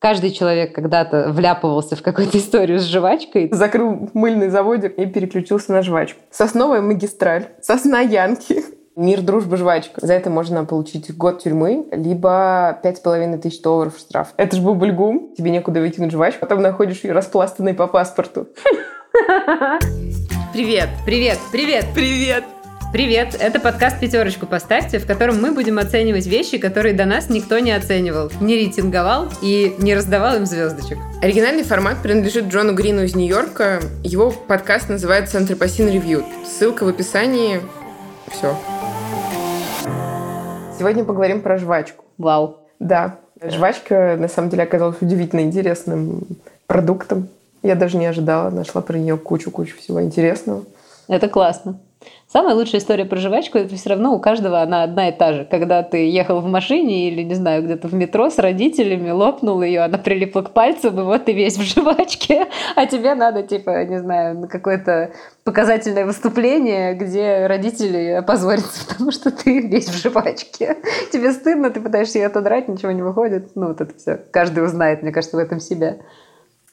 Каждый человек когда-то вляпывался в какую-то историю с жвачкой. Закрыл мыльный заводик и переключился на жвачку. Сосновая магистраль, сосна Янки. Мир, дружба, жвачка. За это можно получить год тюрьмы, либо пять с половиной тысяч долларов штраф. Это же был бульгум, тебе некуда выкинуть жвачку, потом находишь ее распластанной по паспорту. Привет! Привет! Привет! Привет! Привет! Это подкаст «Пятерочку поставьте», в котором мы будем оценивать вещи, которые до нас никто не оценивал, не рейтинговал и не раздавал им звездочек. Оригинальный формат принадлежит Джону Грину из Нью-Йорка. Его подкаст называется «Антропосин Ревью». Ссылка в описании. Все. Сегодня поговорим про жвачку. Вау. Да. Жвачка, на самом деле, оказалась удивительно интересным продуктом. Я даже не ожидала. Нашла про нее кучу-кучу всего интересного. Это классно. Самая лучшая история про жвачку, это все равно у каждого она одна и та же. Когда ты ехал в машине или, не знаю, где-то в метро с родителями, лопнул ее, она прилипла к пальцам, и вот ты весь в жвачке, а тебе надо, типа, не знаю, на какое-то показательное выступление, где родители опозорятся, потому что ты весь в жвачке. Тебе стыдно, ты пытаешься ее отодрать, ничего не выходит. Ну, вот это все. Каждый узнает, мне кажется, в этом себя.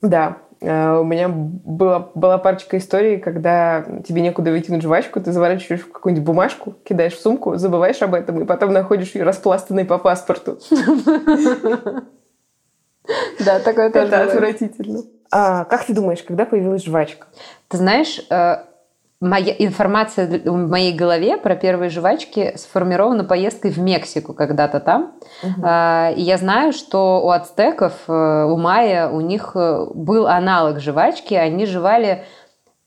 Да, у меня была, была парочка историй, когда тебе некуда выкинуть жвачку, ты заворачиваешь в какую-нибудь бумажку, кидаешь в сумку, забываешь об этом, и потом находишь ее распластанной по паспорту. Да, такое тоже Это отвратительно. А как ты думаешь, когда появилась жвачка? Ты знаешь, э, моя информация в моей голове про первые жвачки сформирована поездкой в Мексику когда-то там. Угу. И я знаю, что у ацтеков, э, у майя, у них э, был аналог жвачки. Они жевали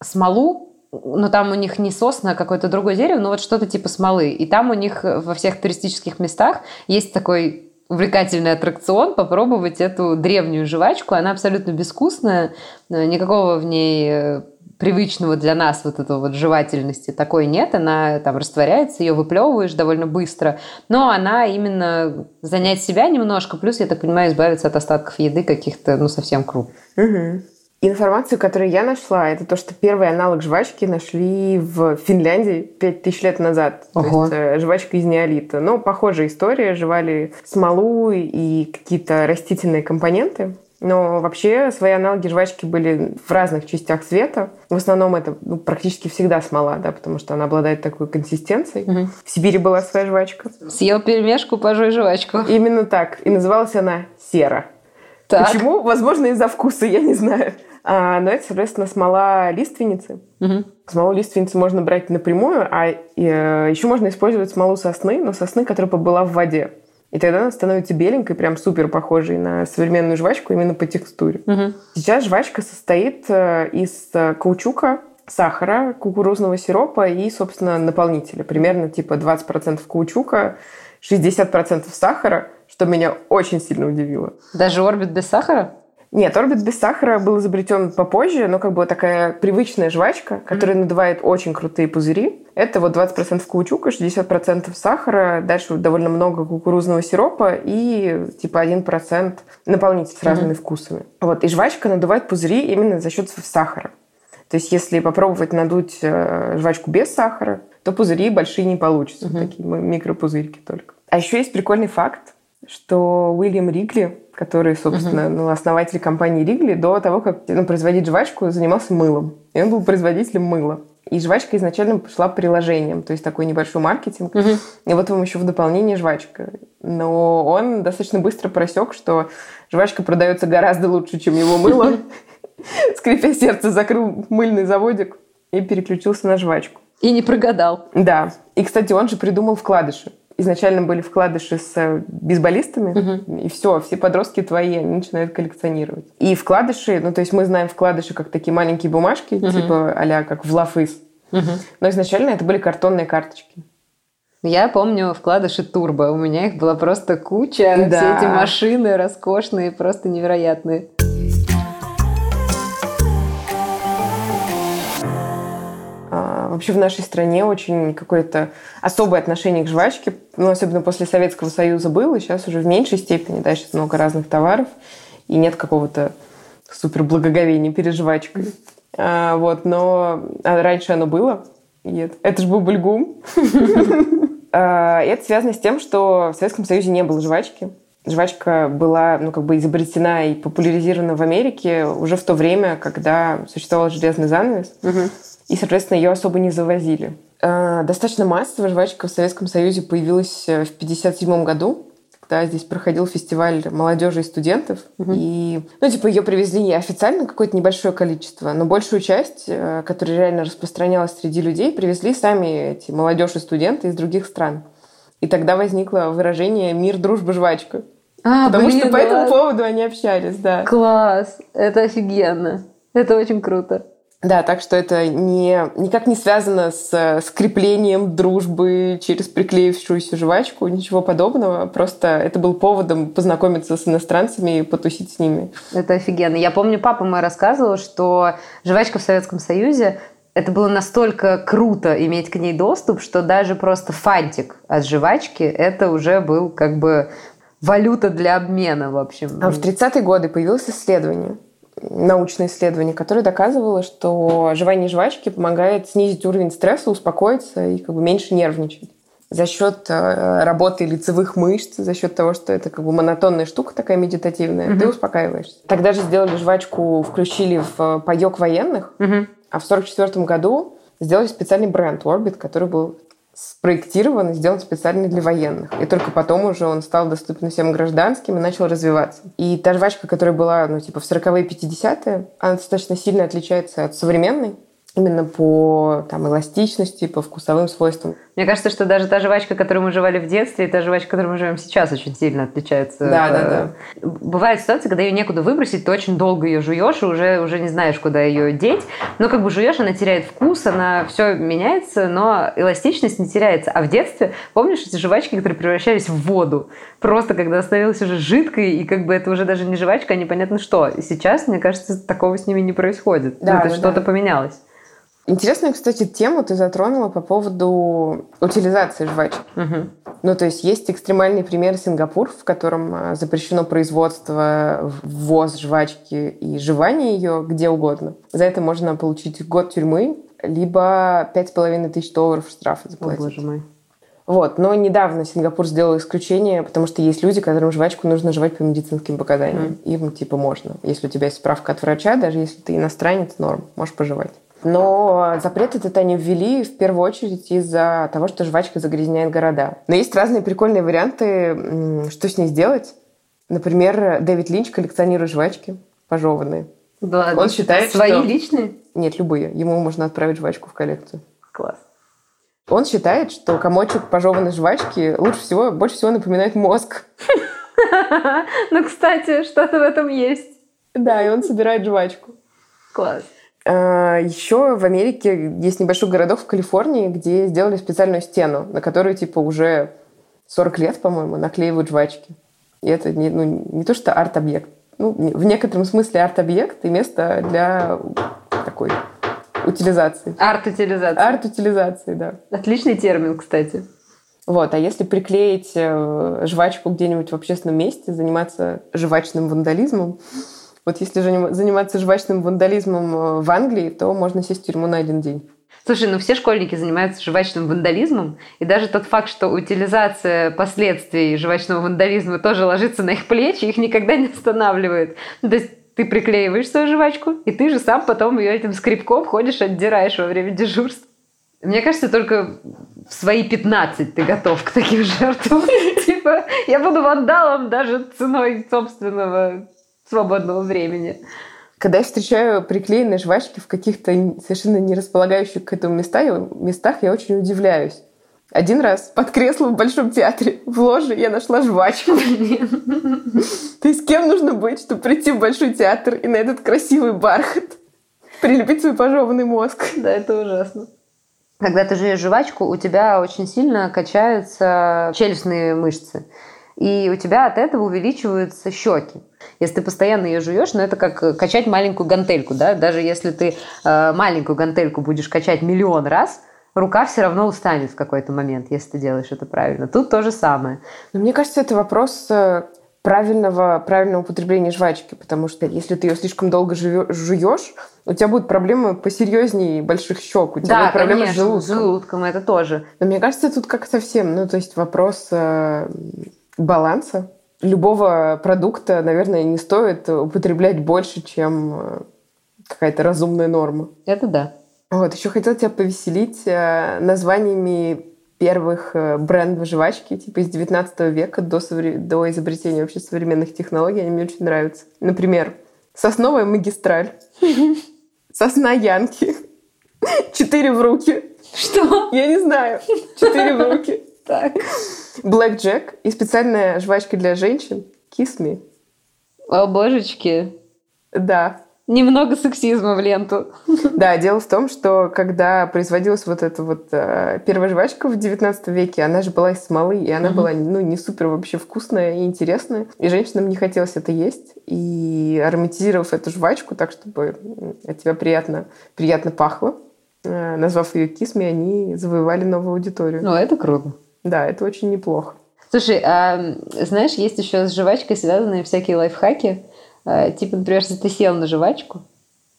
смолу, но там у них не сосна, а какое-то другое дерево, но вот что-то типа смолы. И там у них во всех туристических местах есть такой увлекательный аттракцион попробовать эту древнюю жвачку. Она абсолютно безвкусная, никакого в ней привычного для нас вот этого вот жевательности такой нет, она там растворяется, ее выплевываешь довольно быстро, но она именно занять себя немножко, плюс, я так понимаю, избавиться от остатков еды каких-то, ну, совсем крупных. Угу. Информацию, которую я нашла, это то, что первый аналог жвачки нашли в Финляндии 5000 лет назад. Ого. То есть э, жвачка из неолита. Но похожая история. Жевали смолу и какие-то растительные компоненты. Но вообще свои аналоги жвачки были в разных частях света. В основном это ну, практически всегда смола, да, потому что она обладает такой консистенцией. Угу. В Сибири была своя жвачка. Съел пельмешку, пожуй жвачку. Именно так. И называлась она сера. Так. Почему? Возможно, из-за вкуса, я не знаю. А, но это, соответственно, смола лиственницы. Угу. Смолу лиственницы можно брать напрямую, а э, еще можно использовать смолу сосны, но сосны, которая побыла в воде. И тогда она становится беленькой, прям супер похожей на современную жвачку именно по текстуре. Угу. Сейчас жвачка состоит э, из э, каучука, сахара, кукурузного сиропа и, собственно, наполнителя. Примерно типа 20% каучука, 60% сахара, что меня очень сильно удивило. Даже орбит без сахара? Нет, орбит без сахара был изобретен попозже, но как бы такая привычная жвачка, которая mm-hmm. надувает очень крутые пузыри. Это вот 20% каучука, 60% сахара, дальше довольно много кукурузного сиропа и типа 1% наполнитель с разными mm-hmm. вкусами. Вот, и жвачка надувает пузыри именно за счет сахара. То есть если попробовать надуть э, жвачку без сахара, то пузыри большие не получатся, mm-hmm. такие микропузырьки только. А еще есть прикольный факт, что Уильям Ригли, который, собственно, uh-huh. ну, основатель компании Ригли, до того, как ну, производить жвачку, занимался мылом. И он был производителем мыла. И жвачка изначально пошла приложением, то есть такой небольшой маркетинг. Uh-huh. И вот вам еще в дополнение жвачка. Но он достаточно быстро просек, что жвачка продается гораздо лучше, чем его мыло. Скрипя сердце, закрыл мыльный заводик и переключился на жвачку. И не прогадал. Да. И, кстати, он же придумал вкладыши изначально были вкладыши с э, бейсболистами, угу. и все, все подростки твои, они начинают коллекционировать. И вкладыши, ну, то есть мы знаем вкладыши как такие маленькие бумажки, угу. типа а как в Лафыс. Угу. Но изначально это были картонные карточки. Я помню вкладыши Турбо. У меня их была просто куча. Да. Все эти машины роскошные, просто невероятные. Вообще в нашей стране очень какое-то особое отношение к жвачке, ну, особенно после Советского Союза было, сейчас уже в меньшей степени, да, сейчас много разных товаров, и нет какого-то супер благоговения перед жвачкой. А, вот, но а раньше оно было. Это, это же был бульгум. А, это связано с тем, что в Советском Союзе не было жвачки. Жвачка была ну, как бы изобретена и популяризирована в Америке уже в то время, когда существовал железный занавес. И, соответственно, ее особо не завозили. Э, достаточно массово жвачка в Советском Союзе появилась э, в 1957 году, когда здесь проходил фестиваль молодежи и студентов. Угу. И, ну, типа, ее привезли официально какое-то небольшое количество, но большую часть, э, которая реально распространялась среди людей, привезли сами эти молодежь и студенты из других стран. И тогда возникло выражение «мир, дружба, жвачка». А, Потому блин, что по этому поводу они общались, да. Класс! Это офигенно. Это очень круто. Да, так что это не, никак не связано с скреплением дружбы через приклеившуюся жвачку, ничего подобного. Просто это был поводом познакомиться с иностранцами и потусить с ними. Это офигенно. Я помню, папа мой рассказывал, что жвачка в Советском Союзе это было настолько круто иметь к ней доступ, что даже просто фантик от жвачки это уже был как бы валюта для обмена, в общем. А в 30-е годы появилось исследование, научное исследование, которое доказывало, что жевание жвачки помогает снизить уровень стресса, успокоиться и как бы меньше нервничать за счет э, работы лицевых мышц, за счет того, что это как бы монотонная штука такая медитативная, mm-hmm. ты успокаиваешься. Тогда же сделали жвачку, включили в э, паёк военных, mm-hmm. а в 1944 году сделали специальный бренд Orbit, который был спроектирован и сделан специально для военных. И только потом уже он стал доступен всем гражданским и начал развиваться. И та жвачка, которая была, ну, типа, в 40-е 50-е, она достаточно сильно отличается от современной именно по там, эластичности, по вкусовым свойствам. Мне кажется, что даже та жвачка, которую мы жевали в детстве, и та жвачка, которую мы живем сейчас, очень сильно отличается. Да, да, да. Бывают ситуации, когда ее некуда выбросить, ты очень долго ее жуешь, и уже, уже не знаешь, куда ее деть. Но как бы жуешь, она теряет вкус, она все меняется, но эластичность не теряется. А в детстве, помнишь эти жвачки, которые превращались в воду? Просто когда становилась уже жидкой, и как бы это уже даже не жвачка, а непонятно что. И сейчас, мне кажется, такого с ними не происходит. Да, ну, то да, что-то да. поменялось. Интересную, кстати, тему ты затронула по поводу утилизации жвачки. Угу. Ну, то есть есть экстремальный пример Сингапур, в котором а, запрещено производство, ввоз жвачки и жевание ее где угодно. За это можно получить год тюрьмы, либо пять с половиной тысяч долларов штрафа заплатить. О, боже мой. Вот. Но недавно Сингапур сделал исключение, потому что есть люди, которым жвачку нужно жевать по медицинским показаниям. Mm. Им типа можно. Если у тебя есть справка от врача, даже если ты иностранец, норм, можешь пожевать. Но запрет этот они ввели в первую очередь из-за того, что жвачка загрязняет города. Но есть разные прикольные варианты, что с ней сделать. Например, Дэвид Линч коллекционирует жвачки пожеванные. Да, Он считает, свои что... личные? Нет, любые. Ему можно отправить жвачку в коллекцию. Класс. Он считает, что комочек пожеванной жвачки лучше всего, больше всего напоминает мозг. Ну, кстати, что-то в этом есть. Да, и он собирает жвачку. Класс. А, Еще в Америке есть небольшой городок в Калифорнии, где сделали специальную стену, на которую типа уже 40 лет, по-моему, наклеивают жвачки. И это не, ну, не то, что арт-объект. Ну, в некотором смысле арт-объект и место для такой утилизации. Арт-утилизации. Арт-утилизации, да. Отличный термин, кстати. Вот, а если приклеить э, жвачку где-нибудь в общественном месте, заниматься жвачным вандализмом, вот если же заниматься жвачным вандализмом э, в Англии, то можно сесть в тюрьму на один день. Слушай, ну все школьники занимаются жвачным вандализмом, и даже тот факт, что утилизация последствий жвачного вандализма тоже ложится на их плечи, их никогда не останавливает. Ну, то есть ты приклеиваешь свою жвачку, и ты же сам потом ее этим скребком ходишь, отдираешь во время дежурства. Мне кажется, только в свои 15 ты готов к таким жертвам. Типа, я буду вандалом даже ценой собственного свободного времени. Когда я встречаю приклеенные жвачки в каких-то совершенно не располагающих к этому местах, я очень удивляюсь. Один раз под креслом в Большом театре в ложе я нашла жвачку. То есть кем нужно быть, чтобы прийти в Большой театр и на этот красивый бархат прилепить свой пожеванный мозг? Да, это ужасно. Когда ты жуешь жвачку, у тебя очень сильно качаются челюстные мышцы. И у тебя от этого увеличиваются щеки. Если ты постоянно ее жуешь, ну это как качать маленькую гантельку, да, даже если ты э, маленькую гантельку будешь качать миллион раз, рука все равно устанет в какой-то момент, если ты делаешь это правильно. Тут то же самое. Но мне кажется, это вопрос э, правильного, правильного употребления жвачки, потому что если ты ее слишком долго жуешь, у тебя будут проблемы посерьезнее больших щек, у тебя да, будут проблемы конечно, с желудком. с желудком, это тоже. Но мне кажется, тут как совсем, ну то есть вопрос э, баланса любого продукта, наверное, не стоит употреблять больше, чем э, какая-то разумная норма. Это да. Вот, еще хотела тебя повеселить э, названиями первых э, брендов жвачки, типа из 19 века до, совре... до изобретения вообще современных технологий. Они мне очень нравятся. Например, сосновая магистраль, сосна Янки, четыре в руки. Что? Я не знаю. Четыре в руки. Так. Блэк Джек и специальная жвачка для женщин Kiss Me. О, божечки. Да. Немного сексизма в ленту. Да, дело в том, что когда производилась вот эта вот э, первая жвачка в 19 веке, она же была из смолы, и она угу. была ну, не супер вообще вкусная и интересная. И женщинам не хотелось это есть. И ароматизировав эту жвачку так, чтобы от тебя приятно, приятно пахло, э, назвав ее кисми, они завоевали новую аудиторию. Ну, это круто. Да, это очень неплохо. Слушай, а знаешь, есть еще с жвачкой связанные всякие лайфхаки. А, типа, например, если ты сел на жвачку,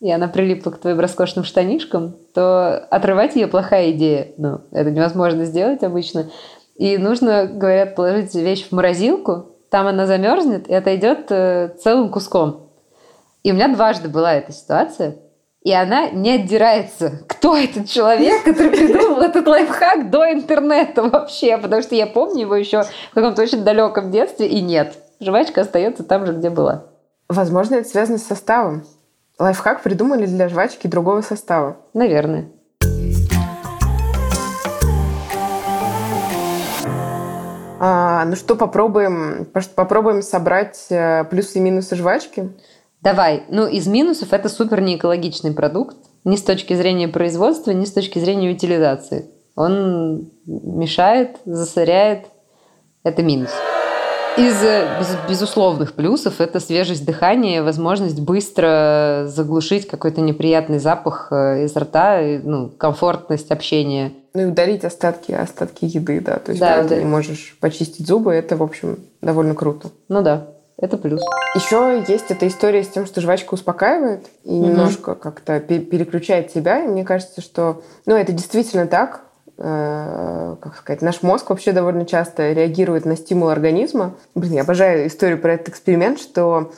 и она прилипла к твоим роскошным штанишкам, то отрывать ее плохая идея. Ну, это невозможно сделать обычно. И нужно, говорят, положить вещь в морозилку, там она замерзнет и отойдет э, целым куском. И у меня дважды была эта ситуация и она не отдирается. Кто этот человек, который придумал этот лайфхак до интернета вообще? Потому что я помню его еще в каком-то очень далеком детстве, и нет. Жвачка остается там же, где была. Возможно, это связано с составом. Лайфхак придумали для жвачки другого состава. Наверное. А, ну что, попробуем, попробуем собрать э, плюсы и минусы жвачки? Давай. Ну, из минусов это супер неэкологичный продукт. Ни с точки зрения производства, ни с точки зрения утилизации. Он мешает, засоряет. Это минус. Из без, безусловных плюсов это свежесть дыхания, возможность быстро заглушить какой-то неприятный запах э, из рта, ну, комфортность общения. Ну и удалить остатки, остатки еды, да. То есть, да, когда да. ты не можешь почистить зубы, это, в общем, довольно круто. Ну да. Это плюс. Еще есть эта история с тем, что жвачка успокаивает и угу. немножко как-то переключает себя. И мне кажется, что ну, это действительно так. Э, как сказать, наш мозг вообще довольно часто реагирует на стимул организма. Блин, я обожаю историю про этот эксперимент, что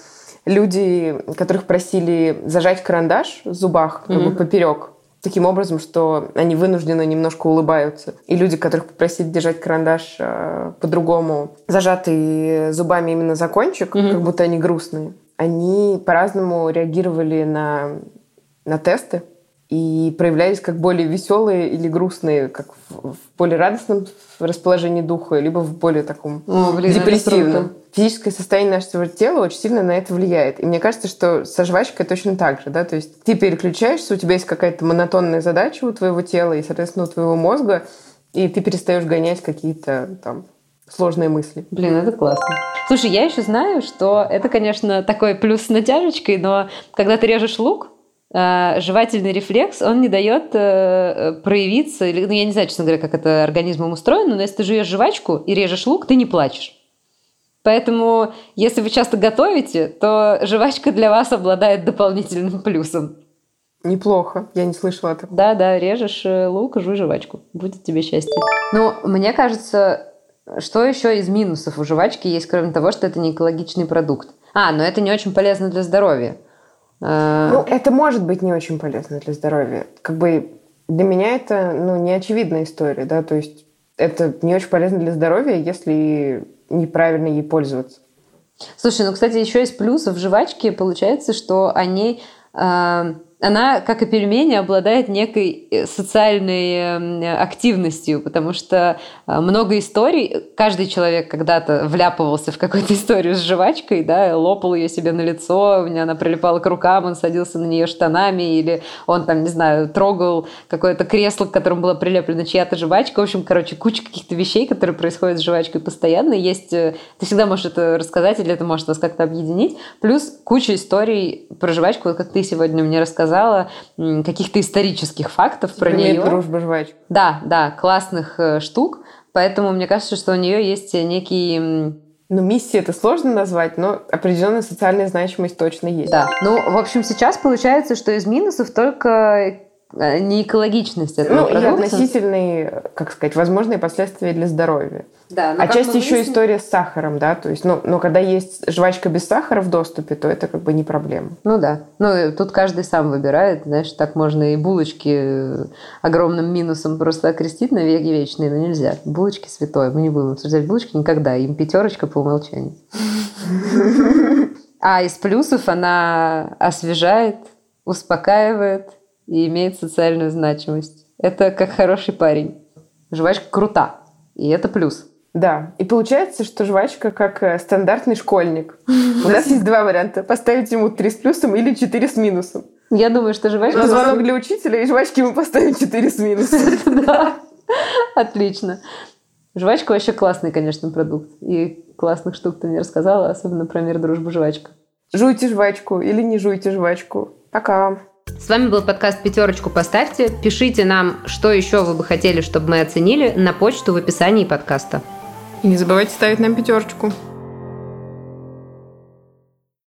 люди, которых просили зажать карандаш в зубах как mm бы поперек, таким образом, что они вынуждены немножко улыбаются. И люди, которых попросили держать карандаш э, по-другому, зажатый зубами именно за кончик, mm-hmm. как будто они грустные, они по-разному реагировали на, на тесты и проявлялись как более веселые или грустные, как в, в более радостном расположении духа, либо в более таком О, блин, депрессивном. Физическое состояние нашего тела очень сильно на это влияет. И мне кажется, что со жвачкой точно так же. Да? То есть ты переключаешься, у тебя есть какая-то монотонная задача у твоего тела и, соответственно, у твоего мозга, и ты перестаешь гонять какие-то там сложные мысли. Блин, это классно. Слушай, я еще знаю, что это, конечно, такой плюс с натяжечкой, но когда ты режешь лук, Э, жевательный рефлекс, он не дает э, проявиться, или, ну, я не знаю, честно говоря, как это организмом устроено, но если ты жуешь жвачку и режешь лук, ты не плачешь. Поэтому, если вы часто готовите, то жвачка для вас обладает дополнительным плюсом. Неплохо, я не слышала этого. Да, да, режешь э, лук, жуй жвачку. Будет тебе счастье. Ну, мне кажется, что еще из минусов у жвачки есть, кроме того, что это не экологичный продукт? А, но это не очень полезно для здоровья. А, ну, это может быть не очень полезно для здоровья. Как бы для меня это ну, не очевидная история, да, то есть это не очень полезно для здоровья, если неправильно ей пользоваться. Слушай, ну, кстати, еще из плюсов жвачки получается, что они э, она, как и пельмени, обладает некой э, социальной эм, активностью, потому что э, много историй, каждый человек когда-то вляпывался в какую-то историю с жвачкой, да, лопал ее себе на лицо, у меня она прилипала к рукам, он садился на нее штанами, или он там, не знаю, трогал какое-то кресло, к которому была прилеплена чья-то жвачка. В общем, короче, куча каких-то вещей, которые происходят с жвачкой постоянно. Есть, э, ты всегда можешь это рассказать, или это может вас как-то объединить. Плюс куча историй про жвачку, вот как ты сегодня мне рассказал рассказала каких-то исторических фактов про нее. дружба жвачка. Да, да, классных э, штук. Поэтому мне кажется, что у нее есть некий ну, миссия это сложно назвать, но определенная социальная значимость точно есть. Да. Ну, в общем, сейчас получается, что из минусов только э, не экологичность этого Ну, и продукта. относительные, как сказать, возможные последствия для здоровья. Да, как Отчасти мы еще выяснили- история с сахаром, да, то есть, ну, но когда есть жвачка без сахара в доступе, то это как бы не проблема. Ну да. Ну, тут каждый сам выбирает. Знаешь, так можно и булочки э, огромным минусом просто окрестить на веки вечные, но нельзя. Булочки святое. Мы не будем обсуждать булочки никогда. Им пятерочка по умолчанию. А из плюсов она освежает, успокаивает и имеет социальную значимость. Это как хороший парень. Жвачка крута. И это плюс. Да, и получается, что жвачка как э, стандартный школьник. У нас есть два варианта. Поставить ему три с плюсом или четыре с минусом. Я думаю, что жвачка... На звонок для учителя и жвачки мы поставим четыре с минусом. Да. Отлично. Жвачка вообще классный, конечно, продукт. И классных штук ты мне рассказала, особенно про мир, дружбу, жвачка. Жуйте жвачку или не жуйте жвачку. Пока. С вами был подкаст «Пятерочку поставьте». Пишите нам, что еще вы бы хотели, чтобы мы оценили, на почту в описании подкаста. И не забывайте ставить нам пятерочку.